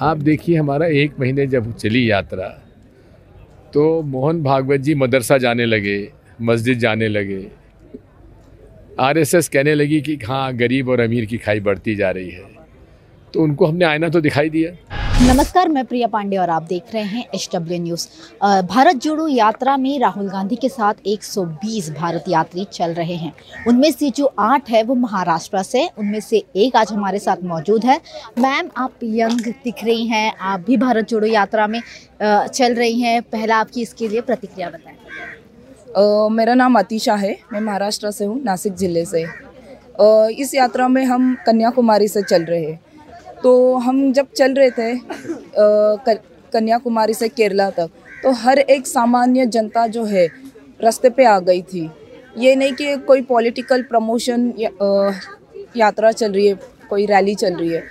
आप देखिए हमारा एक महीने जब चली यात्रा तो मोहन भागवत जी मदरसा जाने लगे, मस्जिद जाने लगे। आरएसएस कहने लगी कि हाँ गरीब और अमीर की खाई बढ़ती जा रही है। तो उनको हमने आईना तो दिखाई दिया। नमस्कार मैं प्रिया पांडे और आप देख रहे हैं H W news Bharat Jodo Yatra में राहुल गांधी के साथ 120 भारत यात्री चल रहे हैं। उनमें से जो आठ है वो महाराष्ट्र से उनमें से एक आज हमारे साथ मौजूद है। मैम आप यंग दिख रही हैं आप भी भारत जोड़ो यात्रा में चल रही हैं। पहला आपकी इसके लिए प्रतिक्रिया बताएँ। मेरा नाम अतीशा है मैं महाराष्ट्र से हूँ नासिक ज़िले से। अ, इस यात्रा में हम कन्याकुमारी से चल रहे हैं। तो हम जब चल रहे थे कन्याकुमारी से केरला तक तो हर एक सामान्य जनता जो है रास्ते पे आ गई थी। ये नहीं कि कोई पॉलिटिकल प्रमोशन या, अ, यात्रा चल रही है कोई रैली चल रही है।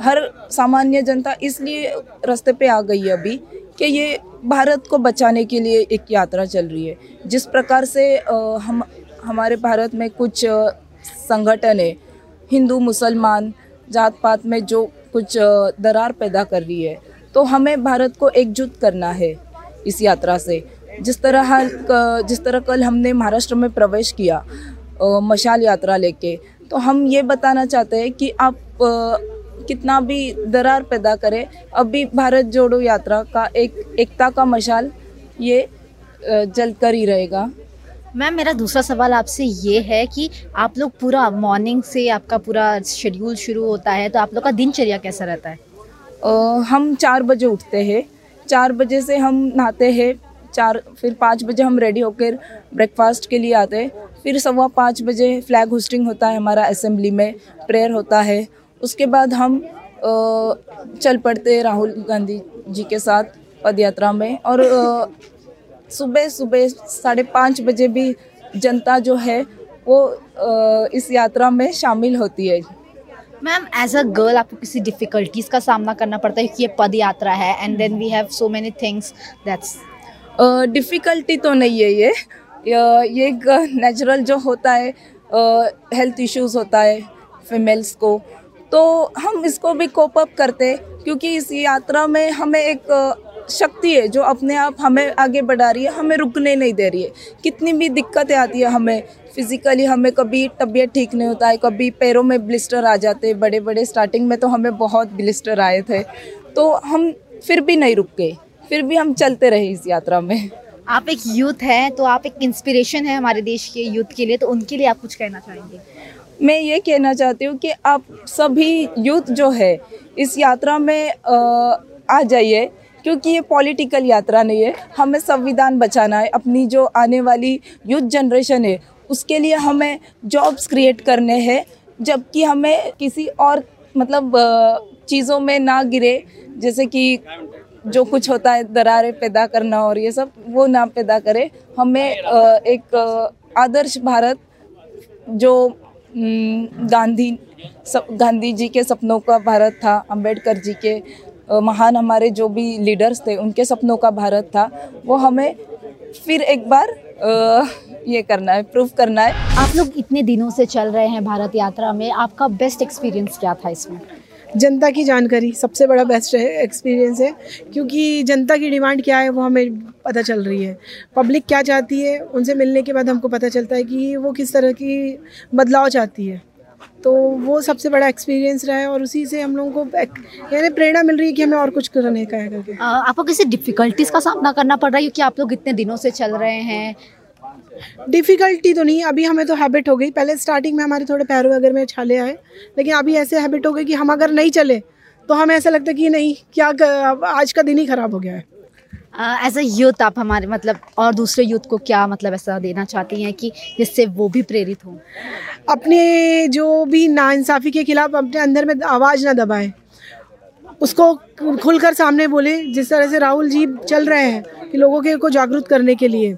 हर सामान्य जनता इसलिए रास्ते पे आ गई है अभी कि ये भारत को बचाने के लिए एक यात्रा चल रही है। जिस प्रकार से अ, हम हमारे भारत में कुछ संगठन है हिंदू मुसलमान जात पात में जो कुछ दरार पैदा कर रही है तो हमें भारत को एकजुट करना है इस यात्रा से। जिस तरह हाल जिस तरह कल हमने महाराष्ट्र में प्रवेश किया मशाल यात्रा लेके तो हम ये बताना चाहते हैं कि आप कितना भी दरार पैदा करें अभी भारत जोड़ो यात्रा का एक एकता का मशाल ये अ, जलकर ही रहेगा। मैम मेरा दूसरा सवाल आपसे ये है कि आप लोग पूरा मॉर्निंग से आपका पूरा शेड्यूल शुरू होता है तो आप लोग का दिनचर्या कैसा रहता है? अ, हम चार बजे उठते हैं। चार बजे से हम नहाते हैं चार फिर पाँच बजे हम रेडी होकर ब्रेकफास्ट के लिए आते हैं। फिर सवा पाँच बजे फ्लैग होस्टिंग होता है हमारा असेंबली में प्रेयर होता है। उसके बाद हम अ, चल पड़ते राहुल गांधी जी के साथ पद यात्रा में और सुबह सुबह साढ़े पाँच बजे भी जनता जो है वो इस यात्रा में शामिल होती है। मैम एज अ गर्ल आपको किसी डिफिकल्टीज का सामना करना पड़ता है क्योंकि ये पद यात्रा है and then we have so many things that's difficulty तो नहीं है ये। ये एक नेचुरल जो होता है हेल्थ इश्यूज़ होता है फीमेल्स को। तो हम इसको भी कोप अप करते क्योंकि इस यात्रा में हमें एक शक्ति है जो अपने आप हमें आगे बढ़ा रही है हमें रुकने नहीं दे रही है। कितनी भी दिक्कतें आती है हमें फिज़िकली हमें कभी तबीयत ठीक नहीं होता है कभी पैरों में ब्लिस्टर आ जाते हैं बड़े बड़े स्टार्टिंग में तो हमें बहुत ब्लिस्टर आए थे। तो हम फिर भी नहीं रुक गए फिर भी हम चलते रहे इस यात्रा में। आप एक यूथ हैं तो आप एक इंस्पिरेशन है हमारे देश के यूथ के लिए तो उनके लिए आप कुछ कहना चाहेंगे? मैं ये कहना चाहती हूँ कि आप सभी यूथ जो है इस यात्रा में आ जाइए। क्योंकि ये पॉलिटिकल यात्रा नहीं है। हमें संविधान बचाना है। अपनी जो आने वाली यूथ जनरेशन है, उसके लिए हमें जॉब्स क्रिएट करने हैं, जबकि हमें किसी और मतलब चीज़ों में ना गिरे, जैसे कि जो कुछ होता है, दरारें पैदा करना और ये सब, वो ना पैदा करे। हमें एक आदर्श भारत, जो गांधी, सब, गांधी जी के सपनों का भारत था, अंबेडकर जी के महान हमारे जो भी लीडर्स थे उनके सपनों का भारत था वो हमें फिर एक बार ये करना है प्रूव करना है। आप लोग इतने दिनों से चल रहे हैं भारत यात्रा में आपका बेस्ट एक्सपीरियंस क्या था इसमें? जनता की जानकारी सबसे बड़ा बेस्ट एक्सपीरियंस है क्योंकि जनता की डिमांड क्या है वो हमें पता चल रही है। पब्लिक क्या चाहती है उनसे मिलने के बाद हमको पता चलता है कि वो किस तरह की बदलाव चाहती है। तो वो सबसे बड़ा एक्सपीरियंस रहा है और उसी से हम लोगों को यानी प्रेरणा मिल रही है कि हमें और कुछ करने का है करके। आपको किसी डिफिकल्टीज का सामना करना पड़ रहा है? क्योंकि आप लोग इतने दिनों से चल रहे हैं। डिफ़िकल्टी तो नहीं अभी हमें तो हैबिट हो गई। पहले स्टार्टिंग में हमारे थोड़े पैरों वगैरह में छाले आए लेकिन अभी ऐसे हैबिट हो गई कि हम अगर नहीं चले तो हमें ऐसा लगता है कि नहीं क्या आज का दिन ही ख़राब हो गया है। एज अ यूथ आप हमारे मतलब और दूसरे यूथ को क्या मतलब ऐसा देना चाहती हैं कि जिससे वो भी प्रेरित हों? अपने जो भी नाइंसाफ़ी के खिलाफ अपने अंदर में आवाज़ ना दबाएँ। उसको खुलकर सामने बोले, जिस तरह से राहुल जी चल रहे हैं कि लोगों के को जागरूक करने के लिए।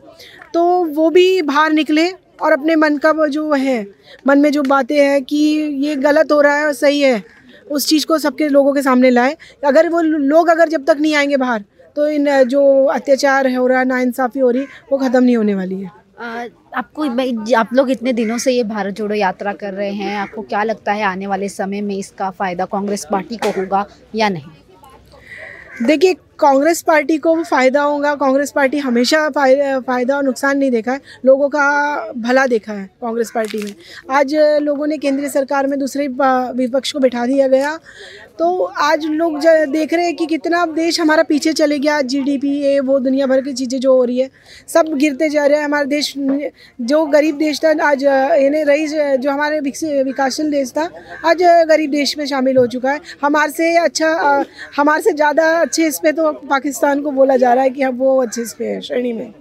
तो वो भी बाहर निकले और अपने मन का जो है, मन में जो बातें हैं कि ये गलत हो रहा है और सही है, उस चीज़ को सबके लोगों के सामने लाए। अगर वो लोग अगर जब तक नहीं आएँगे बाहर तो इन जो अत्याचार हो रहा है नाइंसाफ़ी हो रही वो ख़त्म नहीं होने वाली है। अ, आपको आप लोग इतने दिनों से ये भारत जोड़ो यात्रा कर रहे हैं आपको क्या लगता है आने वाले समय में इसका फ़ायदा कांग्रेस पार्टी को होगा या नहीं? देखिए कांग्रेस पार्टी को फ़ायदा होगा। कांग्रेस पार्टी हमेशा फ़ायदा और नुकसान नहीं देखा है। लोगों का भला देखा है कांग्रेस पार्टी में आज लोगों ने केंद्रीय सरकार में दूसरे विपक्ष को बैठा दिया गया। तो आज लोग देख रहे हैं कि कितना देश हमारा पीछे चले गया जीडीपी ये, वो दुनिया भर की चीज़ें जो हो रही है, सब गिरते जा रहे हैं। हमारा देश, जो गरीब देश था, आज यानी रही जो हमारे विकासशील देश था, आज गरीब देश में शामिल हो चुका है। हमारे से अच्छा हमारे से ज़्यादा अच्छे इस पर तो पाकिस्तान को बोला जा रहा है कि हम वो अच्छे इस पे श्रेणी में।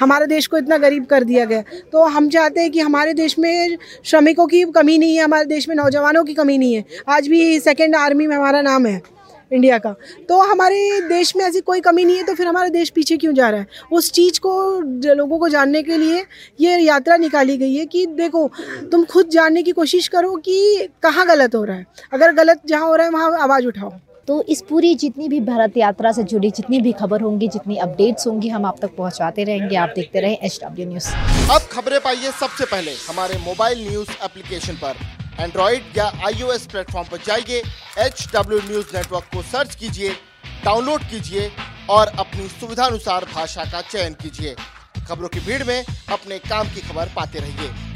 हमारे देश को इतना गरीब कर दिया गया। तो हम चाहते हैं कि हमारे देश में श्रमिकों की कमी नहीं है, हमारे देश में नौजवानों की कमी नहीं है। आज भी सेकेंड आर्मी में हमारा नाम है इंडिया का। तो हमारे देश में ऐसी कोई कमी नहीं है तो फिर हमारा देश पीछे क्यों जा रहा है? उस चीज़ को, लोगों को जानने के लिए ये यात्रा निकाली गई है कि देखो, तुम खुद जानने की कोशिश करो कि कहाँ गलत हो रहा है। अगर गलत जहाँ हो रहा है, वहाँ आवाज़ उठाओ। तो इस पूरी जितनी भी भारत यात्रा से जुड़ी, जितनी भी खबर होंगी, जितनी अपडेट्स होंगी, हम आप तक पहुंचाते रहेंगे। आप देखते रहे एच डब्ल्यू न्यूज़ अब खबरें पाइए सबसे पहले। हमारे मोबाइल न्यूज़ एप्लीकेशन पर। एंड्रॉइड या आईओएस प्लेटफॉर्म पर जाइए एच डब्ल्यू न्यूज़ नेटवर्क को सर्च कीजिए डाउनलोड कीजिए और अपनी सुविधानुसार भाषा का चयन कीजिए। खबरों की भीड़ में अपने काम की खबर पाते रहिए।